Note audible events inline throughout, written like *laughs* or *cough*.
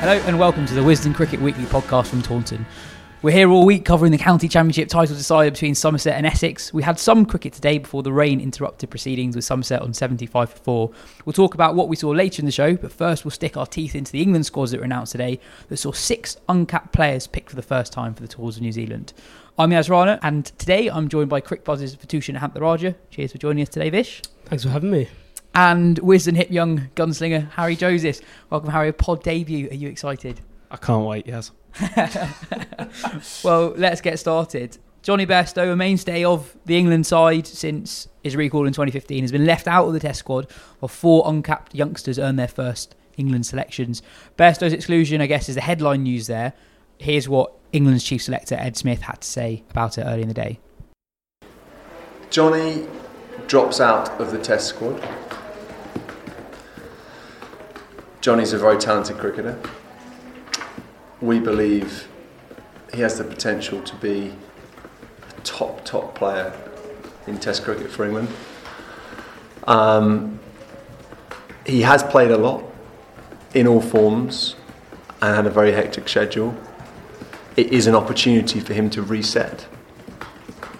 Hello and welcome to the Wisden Cricket Weekly podcast from Taunton. We're here all week covering the county championship title decided between Somerset and Essex. We had some cricket today before the rain interrupted proceedings with Somerset on 75 for 4. We'll talk about what we saw later in the show, but first we'll stick our teeth into the England squads that were announced today that saw six uncapped players picked for the first time for the Tours of New Zealand. I'm Yas Rana and today I'm joined by Crick Buzz's Vithushan Ehantharajah. Cheers for joining us today, Vish. Thanks for having me. And Wisden Hip Young gunslinger Harry Josephs. Welcome, Harry. Pod debut. Are you excited? I can't wait, yes. *laughs* well, let's get started. Jonny Bairstow, a mainstay of the England side since his recall in 2015, has been left out of the Test squad while four uncapped youngsters earn their first England selections. Bairstow's exclusion, I guess, is the headline news there. Here's what England's chief selector Ed Smith had to say about it early in the day. Jonny drops out of the Test squad. Jonny's a very talented cricketer. We believe he has the potential to be a top, top player in Test cricket for England. Um, he has played a lot in all forms and had a very hectic schedule. It is an opportunity for him to reset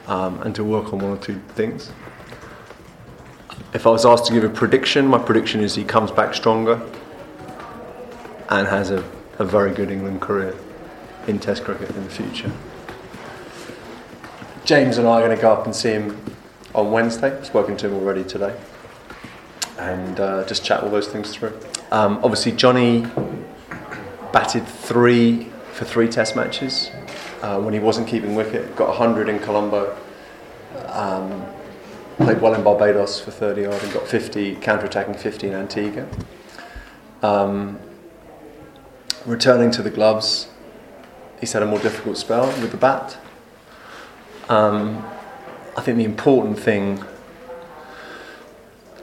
um, and to work on one or two things. If I was asked to give a prediction, my prediction is he comes back stronger and has a, a very good England career in Test cricket in the future. James and I are going to go up and see him on Wednesday. I've spoken to him already today. And uh, just chat all those things through. Um, obviously, Jonny batted three for three Test matches uh, when he wasn't keeping wicket. Got 100 in Colombo. Um, played well in Barbados for 30 odd and got 50 counter-attacking 50 in Antigua. Um, returning to the gloves, he's had a more difficult spell with the bat. Um, I think the important thing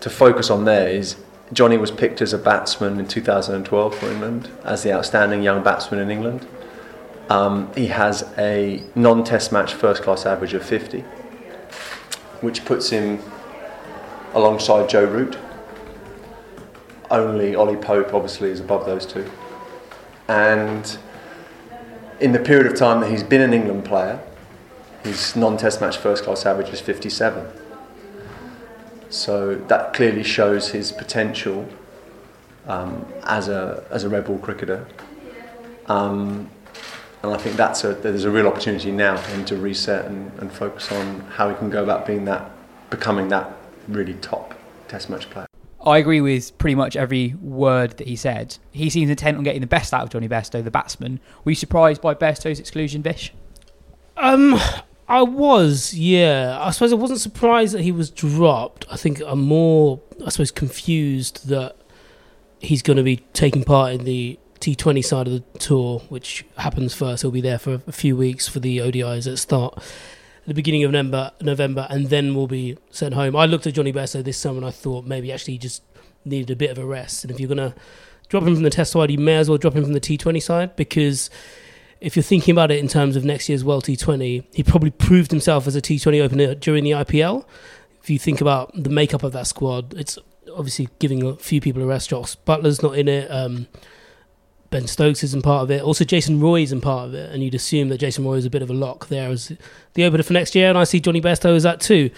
to focus on there is Jonny was picked as a batsman in 2012 for England, as the outstanding young batsman in England. Um, he has a non test match first class average of 50, which puts him alongside Joe Root. Only Ollie Pope, obviously, is above those two. And in the period of time that he's been an England player, his non test match first class average is 57. So that clearly shows his potential um, as, a, as a red ball cricketer. Um, and I think that's a, there's a real opportunity now for him to reset and, and focus on how he can go about being that, becoming that really top test match player. I agree with pretty much every word that he said. He seems intent on getting the best out of Jonny Bairstow, the batsman. Were you surprised by Bairstow's exclusion, Vish? Um, I was, yeah. I suppose I wasn't surprised that he was dropped. I think I'm more, I suppose, confused that he's going to be taking part in the T20 side of the tour, which happens first. He'll be there for a few weeks for the ODIs that start the beginning of November, November, and then we'll be sent home. I looked at Jonny Bairstow this summer and I thought maybe actually he just needed a bit of a rest. And if you're going to drop him from the Test side, you may as well drop him from the T20 side because if you're thinking about it in terms of next year's World T20, he probably proved himself as a T20 opener during the IPL. If you think about the makeup of that squad, it's obviously giving a few people a rest. Jos Buttler's not in it. Um, Ben Stokes isn't part of it. Also, Jason Roy isn't part of it, and you'd assume that Jason Roy is a bit of a lock there as the opener for next year. And I see Jonny Bairstow as that too.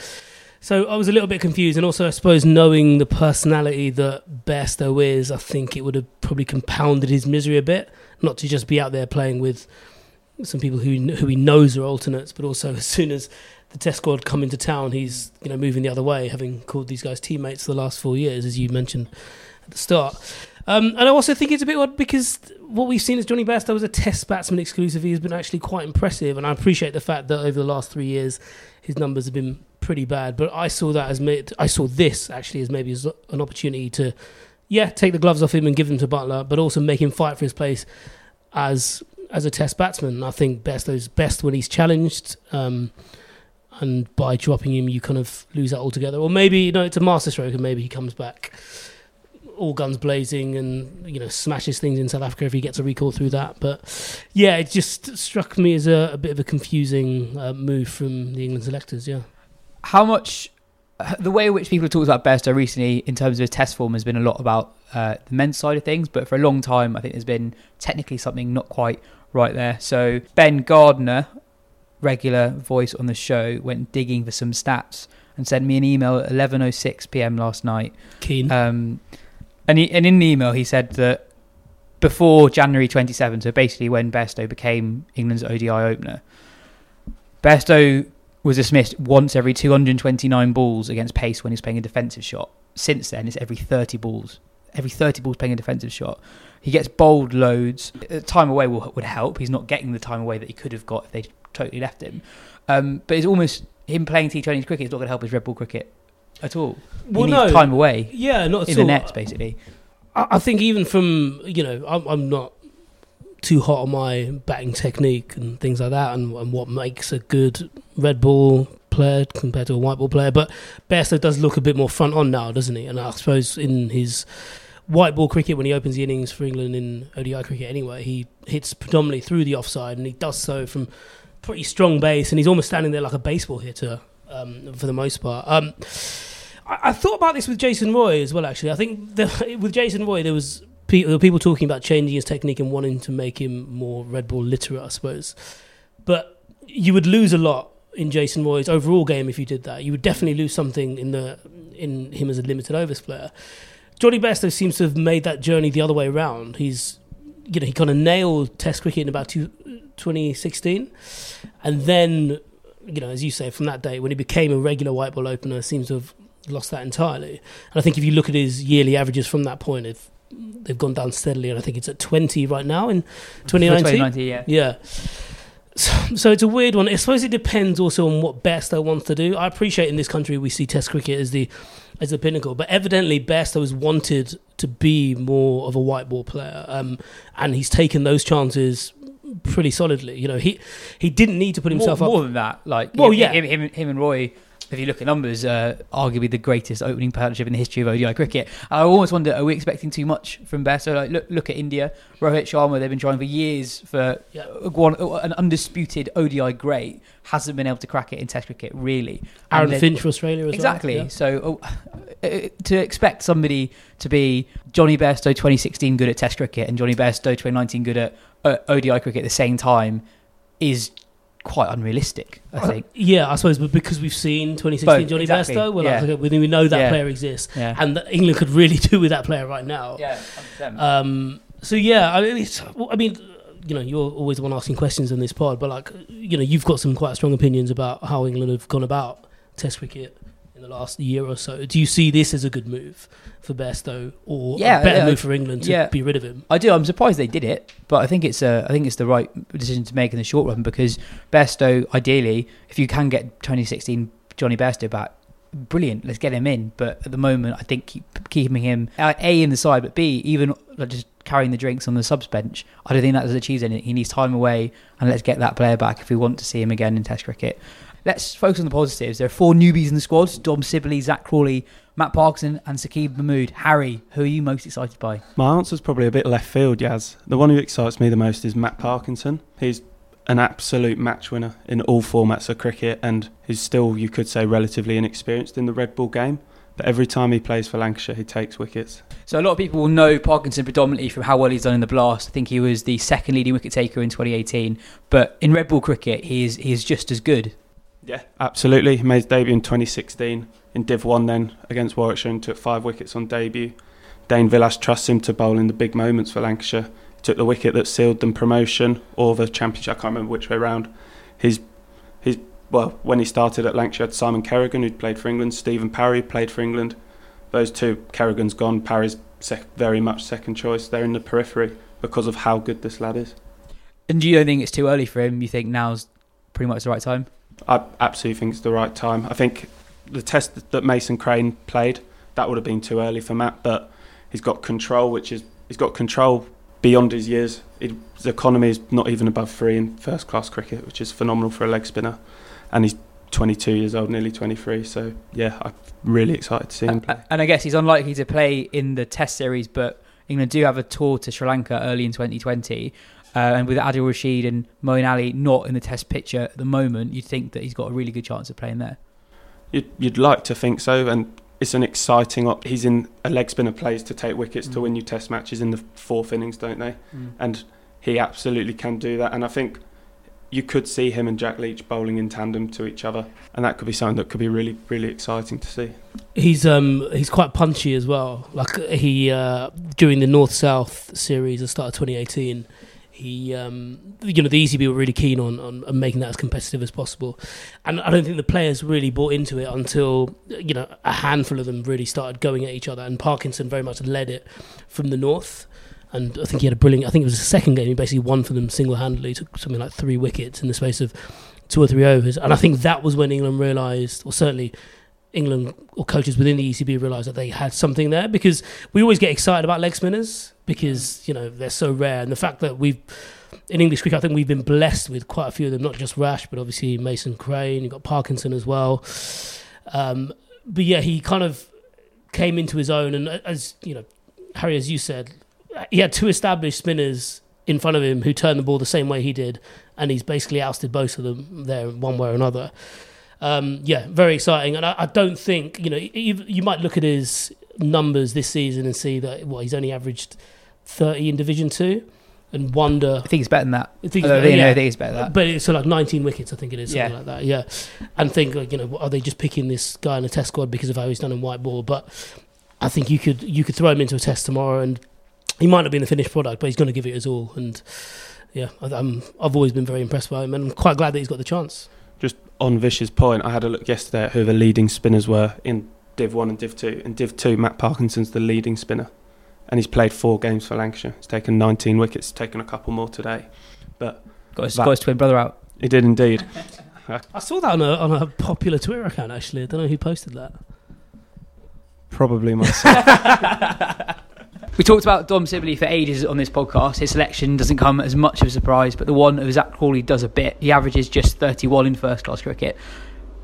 So I was a little bit confused, and also I suppose knowing the personality that Bairstow is, I think it would have probably compounded his misery a bit. Not to just be out there playing with some people who who he knows are alternates, but also *laughs* as soon as the test squad come into town, he's you know moving the other way, having called these guys teammates for the last four years, as you mentioned at the start. Um, and I also think it's a bit odd because what we've seen as Jonny Bairstow was a test batsman exclusively He's been actually quite impressive, and I appreciate the fact that over the last three years, his numbers have been pretty bad. But I saw that as I saw this actually as maybe as an opportunity to, yeah, take the gloves off him and give them to Buttler, but also make him fight for his place as as a test batsman. I think Bairstow's best when he's challenged. Um, and by dropping him, you kind of lose that altogether. Or maybe you know it's a masterstroke, and maybe he comes back all guns blazing and you know smashes things in South Africa if he gets a recall through that. But yeah, it just struck me as a, a bit of a confusing uh, move from the England selectors. Yeah. How much the way in which people have talked about Bairstow recently in terms of his test form has been a lot about uh, the men's side of things, but for a long time I think there's been technically something not quite right there. So Ben Gardner, regular voice on the show, went digging for some stats and sent me an email at 11:06 p.m. last night. Keen. Um, and, he, and in the email, he said that before January 27, so basically when Bairstow became England's ODI opener, Bairstow was dismissed once every 229 balls against pace when he's playing a defensive shot. Since then, it's every 30 balls. Every 30 balls playing a defensive shot. He gets bowled loads. Time away will, would help. He's not getting the time away that he could have got if they totally left him. Um, but it's almost him playing T20 cricket is not going to help his red ball cricket at all. Well, he no. time away Yeah, not at all. in all. the nets, basically. I, I think even from you know, I'm, I'm not too hot on my batting technique and things like that, and, and what makes a good red ball player compared to a white ball player. But Bairstow does look a bit more front on now, doesn't he? And I suppose in his white ball cricket, when he opens the innings for England in ODI cricket, anyway, he hits predominantly through the offside, and he does so from pretty strong base, and he's almost standing there like a baseball hitter um, for the most part. Um, I, I thought about this with Jason Roy as well. Actually, I think the, *laughs* with Jason Roy there was pe- there were people talking about changing his technique and wanting to make him more red ball literate, I suppose. But you would lose a lot in Jason Roy's overall game if you did that. You would definitely lose something in the in him as a limited overs player. Jonny Bairstow seems to have made that journey the other way around. He's you know he kind of nailed Test cricket in about two, 2016, and then you know as you say from that day when he became a regular white ball opener seems to have lost that entirely. And I think if you look at his yearly averages from that point, they've, they've gone down steadily, and I think it's at 20 right now in 2019. 2019, yeah. Yeah. So, so it's a weird one. I suppose it depends also on what Bairstow wants to do. I appreciate in this country we see Test cricket as the as the pinnacle, but evidently Bairstow has wanted to be more of a white ball player, um, and he's taken those chances pretty solidly. You know, he he didn't need to put himself more, up. more than that. Like, Well, him, yeah. him, him, him and Roy. If you look at numbers, uh, arguably the greatest opening partnership in the history of ODI cricket. I almost wonder: Are we expecting too much from Bear? So, like, look, look at India, Rohit Sharma. They've been trying for years for Yeah. one, an undisputed ODI great. Hasn't been able to crack it in Test cricket, really. Aaron they're- Finch for Australia as Exactly. well. yeah. So oh, uh, to expect somebody to be Jonny Bairstow 2016 good at Test cricket and Jonny Bairstow 2019 good at uh, ODI cricket at the same time is quite unrealistic. I think. Yeah, I suppose, but because we've seen 2016 Both, Jonny exactly, Bairstow, well, yeah. like, okay, we know that Yeah. player exists, Yeah. and that England could really *laughs* do with that player right now. Yeah. Um, so yeah, I mean, it's, I mean, you know, you're always the one asking questions in this pod, but like, you know, you've got some quite strong opinions about how England have gone about Test cricket in the last year or so. Do you see this as a good move for Bairstow, or Yeah, a better yeah, move for England to yeah. be rid of him? I do. I'm surprised they did it, but I think it's a, I think it's the right decision to make in the short run because Bairstow, ideally, if you can get 2016 Jonny Bairstow back, brilliant. Let's get him in. But at the moment, I think keep, keeping him uh, a in the side, but b even like, just carrying the drinks on the subs bench. I don't think that has achieved anything. He needs time away, and let's get that player back if we want to see him again in Test cricket. Let's focus on the positives. There are four newbies in the squad: Dom Sibley, Zak Crawley, Matt Parkinson, and Saqib Mahmood. Harry, who are you most excited by? My answer's probably a bit left field, Yas. The one who excites me the most is Matt Parkinson. He's an absolute match winner in all formats of cricket and he's still, you could say, relatively inexperienced in the red ball game. but every time he plays for Lancashire, he takes wickets. So a lot of people will know Parkinson predominantly from how well he's done in the Blast. I think he was the second leading wicket taker in 2018. But in red ball cricket, he is he is just as good. Yeah, absolutely. He made his debut in 2016 in Div 1 then against Warwickshire and took five wickets on debut. Dane Vilas trusts him to bowl in the big moments for Lancashire. He took the wicket that sealed them promotion or the championship. I can't remember which way round. His, his, well, when he started at Lancashire, had Simon Kerrigan who'd played for England, Stephen Parry played for England. Those two, Kerrigan's gone. Parry's sec- very much second choice. They're in the periphery because of how good this lad is. And you don't think it's too early for him? You think now's pretty much the right time? I absolutely think it's the right time. I think the test that Mason Crane played, that would have been too early for Matt, but he's got control, which is he's got control beyond his years. It, his economy is not even above three in first class cricket, which is phenomenal for a leg spinner, and he's 22 years old, nearly 23. So yeah, I'm really excited to see him play. And I guess he's unlikely to play in the Test series, but England do have a tour to Sri Lanka early in 2020. Uh, and with Adil Rashid and Moeen Ali not in the Test picture at the moment, you'd think that he's got a really good chance of playing there. You'd, you'd like to think so, and it's an exciting. Op- he's in a leg spinner plays to take wickets to Mm. win you Test matches in the fourth innings, don't they? Mm. and he absolutely can do that. And I think you could see him and Jack Leach bowling in tandem to each other, and that could be something that could be really, really exciting to see. He's um he's quite punchy as well. Like he uh, during the North South series at the start of 2018, he um you know the ECB were really keen on, on on making that as competitive as possible, and I don't think the players really bought into it until you know a handful of them really started going at each other, and Parkinson very much led it from the north. And I think he had a brilliant. I think it was the second game. He basically won for them single handedly. Took something like three wickets in the space of two or three overs. And I think that was when England realised, or certainly England or coaches within the ECB realised that they had something there because we always get excited about leg spinners because you know they're so rare, and the fact that we've in English cricket, I think we've been blessed with quite a few of them, not just Rash, but obviously Mason Crane. You've got Parkinson as well. Um, but yeah, he kind of came into his own, and uh, as you know, Harry, as you said, he had two established spinners in front of him who turned the ball the same way he did, and he's basically ousted both of them there one way or another. Um, yeah, very exciting, and I, I don't think you know you, you might look at his numbers this season and see that well he's only averaged thirty in Division Two, and wonder I think he's better than that. I think, think, yeah. I think it's better than that. But it's so like 19 wickets, I think it is, something Yeah. like that. Yeah, and think like you know, are they just picking this guy in a test squad because of how he's done in white ball? But I think you could you could throw him into a test tomorrow, and he might not be in the finished product, but he's going to give it his all. And yeah, I, I'm I've always been very impressed by him, and I'm quite glad that he's got the chance. Just on Vish's point, I had a look yesterday at who the leading spinners were in Div 1 and Div 2. In Div 2, Matt Parkinson's the leading spinner, and he's played four games for Lancashire. He's taken 19 wickets, taken a couple more today. Got his, that- got his twin brother out. He did indeed. *laughs* *laughs* I saw that on a on a popular Twitter account actually. I don't know who posted that. Probably myself. *laughs* We talked about Dom Sibley for ages on this podcast. His selection doesn't come as much of a surprise, but the one of Zak Crawley does a bit. He averages just 31 in first class cricket.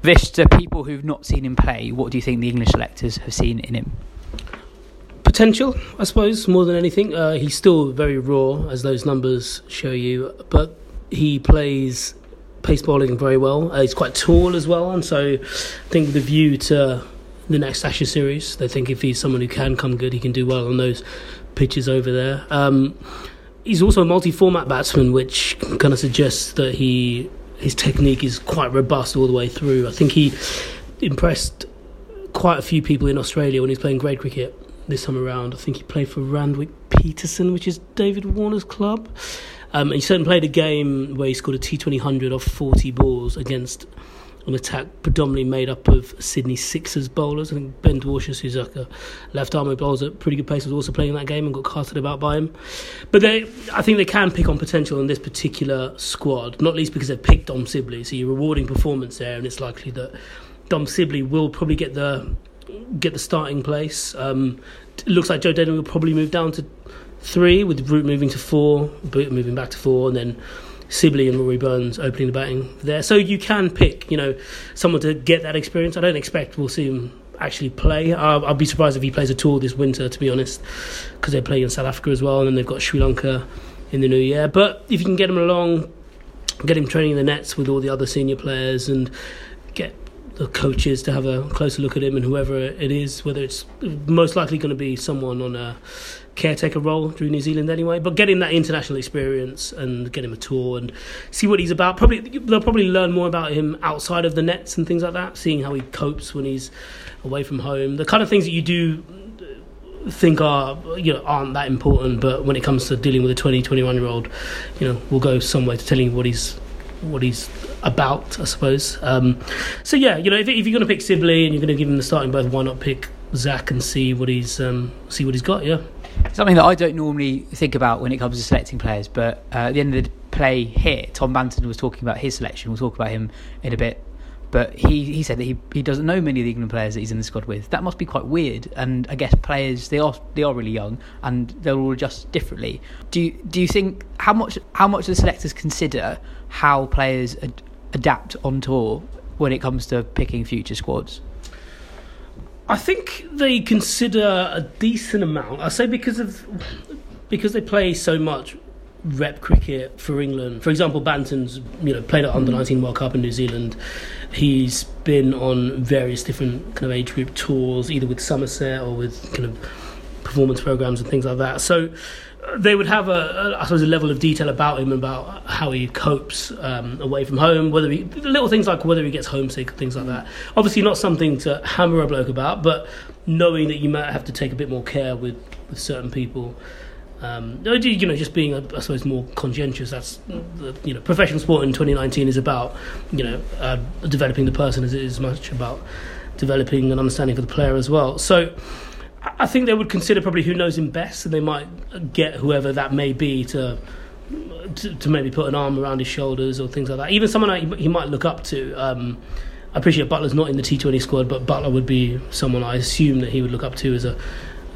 Vish, to people who've not seen him play, what do you think the English selectors have seen in him? potential, I suppose, more than anything. Uh, he's still very raw, as those numbers show you, but he plays pace bowling very well. Uh, he's quite tall as well, and so I think the view to the next Ashes series, they think if he's someone who can come good, he can do well on those pitches over there. Um, he's also a multi-format batsman, which kind of suggests that he his technique is quite robust all the way through. I think he impressed quite a few people in Australia when he was playing grade cricket this time around. I think he played for Randwick Petersham, which is David Warner's club. Um, he certainly played a game where he scored a T20 100 off 40 balls against an attack predominantly made up of Sydney Sixers bowlers. I think Ben Dwarshuis, who's like a left arm bowls at pretty good pace, was also playing in that game and got carted about by him. But they, I think they can pick on potential in this particular squad, not least because they've picked Dom Sibley. So you're rewarding performance there, and it's likely that Dom Sibley will probably get the get the starting place. Um, it looks like Joe Denly will probably move down to three, with Root moving to four, Boot moving back to four, and then Sibley and Rory Burns opening the batting there. So you can pick, you know, someone to get that experience. I don't expect we'll see him actually play. I'll, I'll be surprised if he plays at all this winter, to be honest, because they're playing in South Africa as well, and then they've got Sri Lanka in the new year. But if you can get him along, get him training in the nets with all the other senior players, and get the coaches to have a closer look at him and whoever it is, whether it's most likely going to be someone on a caretaker role through New Zealand anyway. But get him that international experience and get him a tour and see what he's about. Probably they'll probably learn more about him outside of the nets and things like that. Seeing how he copes when he's away from home, the kind of things that you do think are you know aren't that important, but when it comes to dealing with a 20, 21 year old, you know, will go some way to telling you what he's what he's about, I suppose. Um, so yeah, you know, if, if you're going to pick Sibley and you're going to give him the starting berth, why not pick Zak and see what he's um, see what he's got? Yeah. Something that I don't normally think about when it comes to selecting players, but uh, at the end of the play here, Tom Banton was talking about his selection. We'll talk about him in a bit but he, he said that he, he doesn't know many of the England players that he's in the squad with. That must be quite weird. And I guess players they are they are really young and they'll all adjust differently. Do you, do you think how much how much do the selectors consider how players ad, adapt on tour when it comes to picking future squads? I think they consider a decent amount. I say because of because they play so much rep cricket for England. For example, Banton's you know played at under mm. 19 World Cup in New Zealand. He's been on various different kind of age group tours, either with Somerset or with kind of performance programs and things like that. So they would have a, a I suppose a level of detail about him about how he copes um, away from home, whether he little things like whether he gets homesick, things like that. Obviously, not something to hammer a bloke about, but knowing that you might have to take a bit more care with with certain people. Um, you know, just being, I suppose, more conscientious. That's the, you know, professional sport in 2019 is about, you know, uh, developing the person as it is much about developing an understanding for the player as well. So, I think they would consider probably who knows him best, and they might get whoever that may be to. To, to maybe put an arm around his shoulders or things like that. Even someone he might look up to. Um, I appreciate Buttler's not in the T20 squad, but Buttler would be someone I assume that he would look up to as a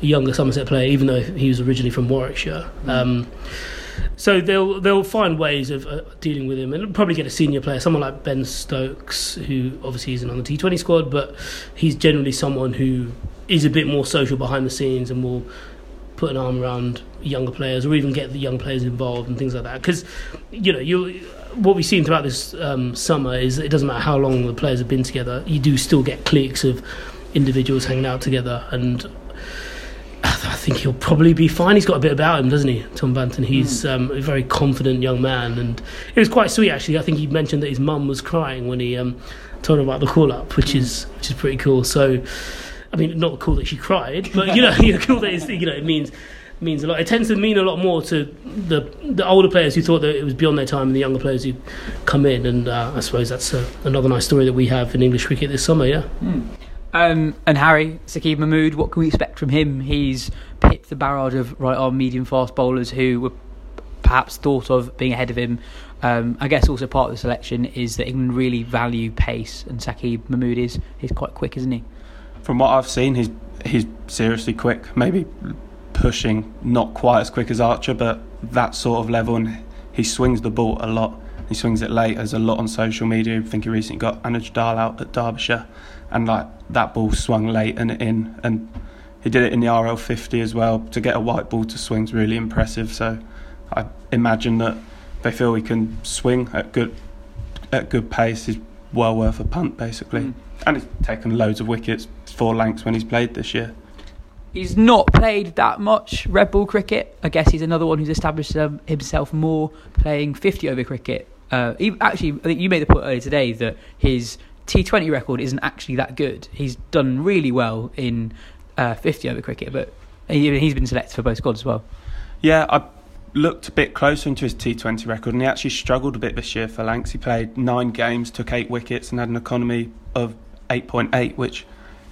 younger Somerset player, even though he was originally from Warwickshire. Mm. Um, so they'll they'll find ways of uh, dealing with him, and probably get a senior player, someone like Ben Stokes, who obviously isn't on the T20 squad, but he's generally someone who is a bit more social behind the scenes and will put an arm around younger players, or even get the young players involved and things like that. Because you know you. What we've seen throughout this um, summer is it doesn't matter how long the players have been together, you do still get cliques of individuals hanging out together, and I think he'll probably be fine. He's got a bit about him, doesn't he, Tom Banton? He's mm. um, a very confident young man, and it was quite sweet actually. I think he mentioned that his mum was crying when he um, told him about the call up, which mm. is which is pretty cool. So, mean, not cool that she cried, but you know, *laughs* you cool that it's, you know it means means a lot. It tends to mean a lot more to the the older players who thought that it was beyond their time, and the younger players who come in. And uh, I suppose that's uh, another nice story that we have in English cricket this summer. Yeah. Mm. Um, and Harry, Saqib Mahmood, what can we expect from him? He's picked the barrage of right arm medium fast bowlers who were perhaps thought of being ahead of him. Um, I guess also part of the selection is that England really value pace, and Saqib Mahmood is he's quite quick, isn't he? From what I've seen, he's he's seriously quick. Maybe pushing not quite as quick as Archer, but that sort of level, and he swings the ball a lot. He swings it late. There's a lot on social media. I think he recently got Anuj Dal out at Derbyshire and like that ball swung late and in, and he did it in the RL50 as well. To get a white ball to swing is really impressive. So I imagine that they feel he can swing at good at good pace. He's well worth a punt basically, mm. and he's taken loads of wickets, four lengths when he's played this year. He's not played that much red ball cricket. I guess he's another one who's established um, himself more playing 50 over cricket. Uh, he, actually, I think you made the point earlier today that his T20 record isn't actually that good. He's done really well in uh, 50 over cricket, but he, he's been selected for both squads as well. Yeah, I looked a bit closer into his T20 record, and he actually struggled a bit this year for Lancs. He played nine games, took eight wickets, and had an economy of 8.8, which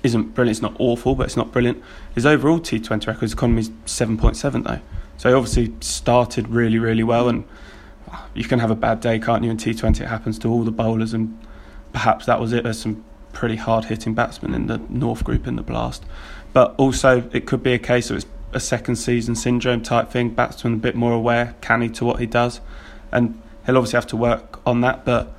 isn't brilliant. It's not awful, but it's not brilliant. His overall T20 record, his economy is 7.7 though. So he obviously started really, really well, and you can have a bad day, can't you? In T20, it happens to all the bowlers, and perhaps that was it. There's some pretty hard hitting batsmen in the North group in the blast. But also, it could be a case of it's a second season syndrome type thing. Batsman a bit more aware, canny to what he does, and he'll obviously have to work on that. But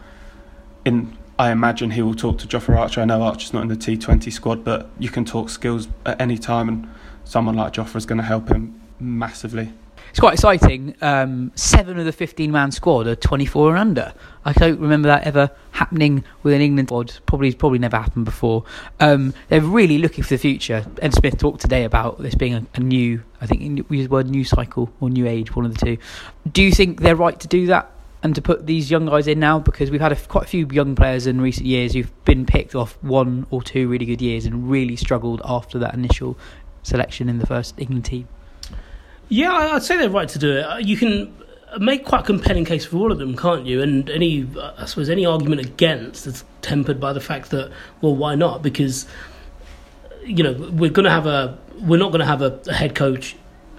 in, I imagine he will talk to Jofra Archer. I know Archer's not in the T20 squad, but you can talk skills at any time, and someone like Jofra is going to help him massively. It's quite exciting. Um, seven of the 15 man squad are 24 and under. I don't remember that ever happening with an England squad. Probably, probably never happened before. Um, they're really looking for the future. Ed Smith talked today about this being a, a new, I think we use the word new cycle or new age, one of the two. Do you think they're right to do that? and to put these young guys in now because we've had a, quite a few young players in recent years who've been picked off one or two really good years and really struggled after that initial selection in the first England team. Yeah, I'd say they're right to do it. Uh, you can make quite a compelling case for all of them, can't you? And any, I suppose, any argument against is tempered by the fact that, well, why not? Because you know we're going to have a, we're not going to have a, a head coach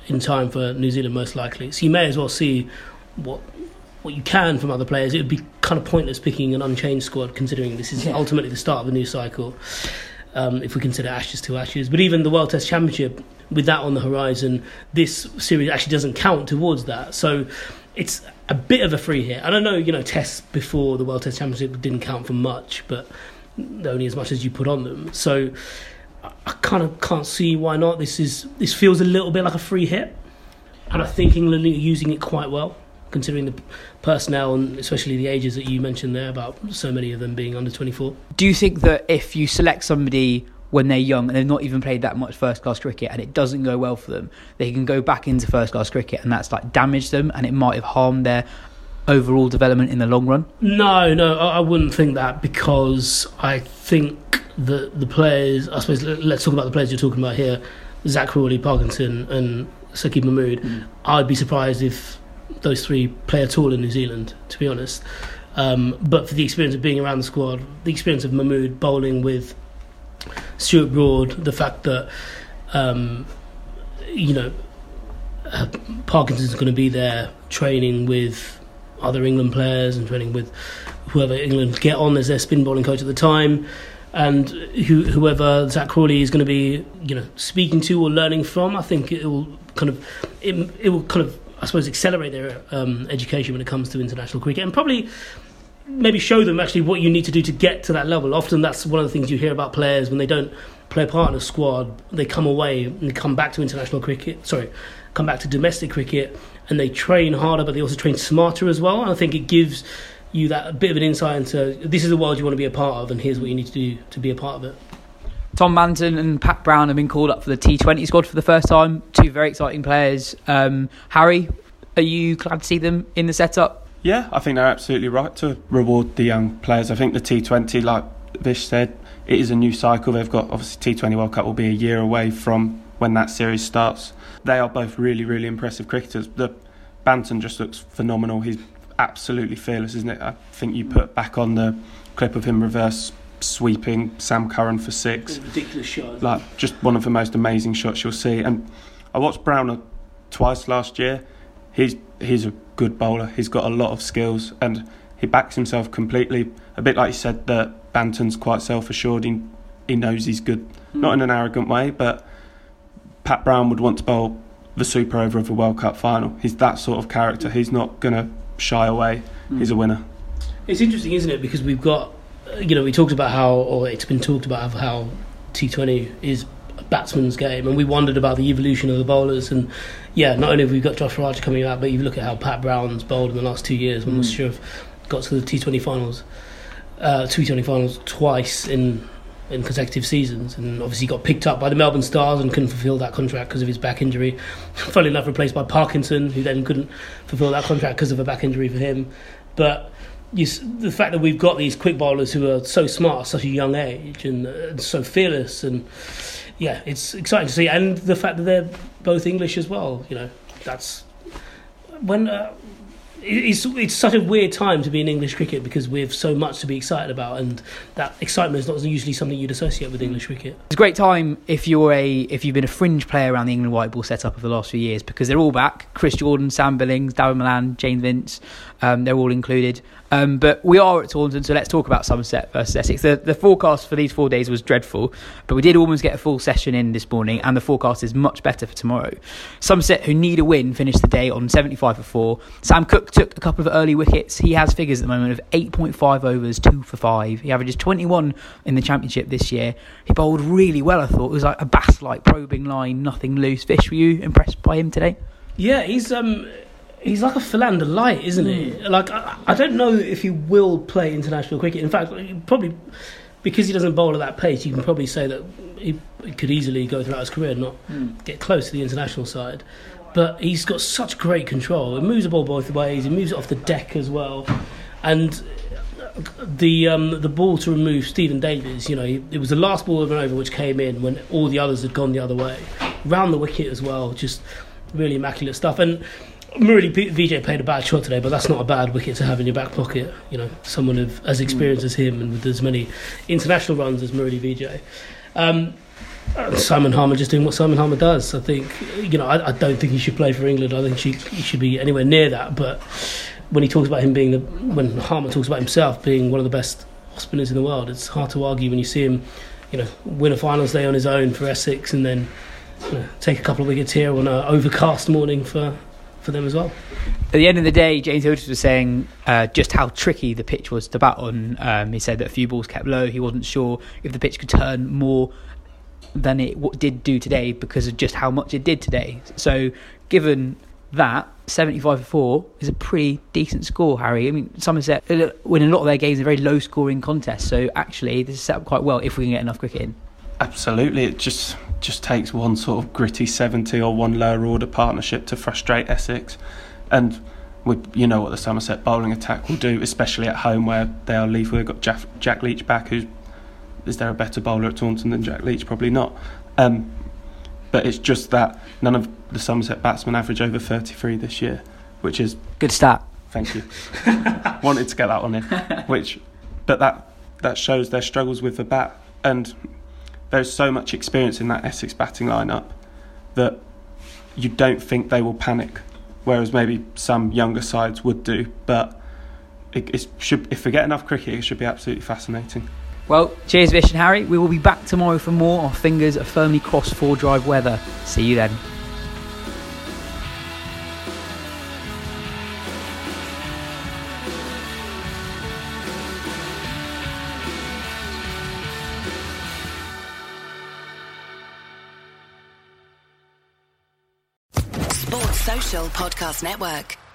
in time for New Zealand most likely. So you may as well see what what you can from other players. It would be kind of pointless picking an unchanged squad, considering this is yeah. ultimately the start of a new cycle. Um, if we consider Ashes to Ashes, but even the World Test Championship, with that on the horizon, this series actually doesn't count towards that. So it's a bit of a free hit. I don't know, you know, tests before the World Test Championship didn't count for much, but only as much as you put on them. So I kind of can't see why not. This is this feels a little bit like a free hit, and I think England are using it quite well considering the personnel and especially the ages that you mentioned there about so many of them being under 24. Do you think that if you select somebody when they're young and they've not even played that much first class cricket and it doesn't go well for them, they can go back into first class cricket and that's like damaged them and it might have harmed their overall development in the long run? No, no, I wouldn't think that because I think that the players, I suppose, let's talk about the players you're talking about here Zak Crawley, Parkinson, and Saqib Mahmood. Mm. I'd be surprised if those three play at all in New Zealand, to be honest. Um, but for the experience of being around the squad, the experience of Mahmood bowling with Stuart Broad, the fact that um, you know Parkinson's going to be there training with other England players and training with whoever England get on as their spin bowling coach at the time, and who, whoever Zak Crawley is going to be, you know, speaking to or learning from. I think it will kind of it, it will kind of I suppose, accelerate their um, education when it comes to international cricket and probably maybe show them actually what you need to do to get to that level. Often that's one of the things you hear about players when they don't play a part in a squad, they come away and come back to international cricket, sorry, come back to domestic cricket and they train harder, but they also train smarter as well. And I think it gives you that bit of an insight into this is the world you want to be a part of and here's what you need to do to be a part of it. Tom Banton and Pat Brown have been called up for the T20 squad for the first time. Two very exciting players. Um, Harry, are you glad to see them in the setup? Yeah, I think they're absolutely right to reward the young players. I think the T20, like Vish said, it is a new cycle. They've got obviously T20 World Cup will be a year away from when that series starts. They are both really, really impressive cricketers. The Banton just looks phenomenal. He's absolutely fearless, isn't it? I think you put back on the clip of him reverse sweeping Sam Curran for six. ridiculous shot. Like just one of the most amazing shots you'll see. And I watched Browner twice last year. He's he's a good bowler. He's got a lot of skills and he backs himself completely. A bit like you said that Banton's quite self assured. He he knows he's good, mm. not in an arrogant way, but Pat Brown would want to bowl the super over of a World Cup final. He's that sort of character. He's not gonna shy away. Mm. He's a winner. It's interesting, isn't it? Because we've got you know, we talked about how, or it's been talked about how T20 is a batsman's game, and we wondered about the evolution of the bowlers. And yeah, not only have we got Jofra Archer coming out, but you look at how Pat Brown's bowled in the last two years. Mm. should have got to the T20 finals, uh, T20 finals twice in in consecutive seasons, and obviously got picked up by the Melbourne Stars and couldn't fulfil that contract because of his back injury. *laughs* Funnily enough, replaced by Parkinson, who then couldn't fulfil that contract because of a back injury for him. But you, the fact that we've got these quick bowlers who are so smart at such a young age and, uh, and, so fearless and yeah, it's exciting to see. And the fact that they're both English as well, you know, that's when uh, it's it's such a weird time to be in English cricket because we have so much to be excited about, and that excitement is not usually something you'd associate with English cricket. It's a great time if you're a if you've been a fringe player around the England white ball setup of the last few years because they're all back. Chris Jordan, Sam Billings, Dawid Malan, James Vince, um, they're all included. Um, but we are at Taunton, so let's talk about Somerset versus Essex. The, the forecast for these four days was dreadful, but we did almost get a full session in this morning, and the forecast is much better for tomorrow. Somerset, who need a win, finished the day on 75 for 4. Sam Cook took a couple of early wickets. He has figures at the moment of 8.5 overs, 2 for 5. He averages 21 in the Championship this year. He bowled really well, I thought. It was like a bass like probing line, nothing loose. Vish, were you impressed by him today? Yeah, he's um, he's like a Philander light, isn't he? Hmm. Like I, I don't know if he will play international cricket. In fact, probably because he doesn't bowl at that pace, you can probably say that he, could easily go throughout his career and not Hmm. get close to the international side. But he's got such great control. He moves the ball both ways. He moves it off the deck as well, and the um, the ball to remove Steven Davies. You know, he, it was the last ball of an over which came in when all the others had gone the other way, round the wicket as well. Just really immaculate stuff. And P- Vijay played a bad shot today, but that's not a bad wicket to have in your back pocket. You know, someone of, as experienced as him and with as many international runs as Murali Vijay. Um, uh, Simon Harmer just doing what Simon Harmer does. I think, you know, I, I don't think he should play for England. I think she, he should be anywhere near that. But when he talks about him being the, when Harmer talks about himself being one of the best spinners in the world, it's hard to argue when you see him, you know, win a finals day on his own for Essex and then you know, take a couple of wickets here on an overcast morning for, for them as well. At the end of the day, James Hildreth was saying uh, just how tricky the pitch was to bat on. Um, he said that a few balls kept low. He wasn't sure if the pitch could turn more than it did do today because of just how much it did today. So, given that, 75 for 4 is a pretty decent score, Harry. I mean, Somerset uh, win a lot of their games in very low scoring contests. So, actually, this is set up quite well if we can get enough cricket in. Absolutely, it just just takes one sort of gritty seventy or one lower order partnership to frustrate Essex, and we, you know what the Somerset bowling attack will do, especially at home where they are lethal. They've got Jack, Jack Leach back. Who's is there a better bowler at Taunton than Jack Leach? Probably not. Um, but it's just that none of the Somerset batsmen average over thirty three this year, which is Good stat. Thank you. *laughs* Wanted to get that one in, which, but that that shows their struggles with the bat, and there's so much experience in that Essex batting lineup that you don't think they will panic, whereas maybe some younger sides would do. But it, it should, if we get enough cricket, it should be absolutely fascinating. Well, cheers, Vish and Harry. We will be back tomorrow for more. Our fingers are firmly crossed for drive weather. See you then. Podcast Network.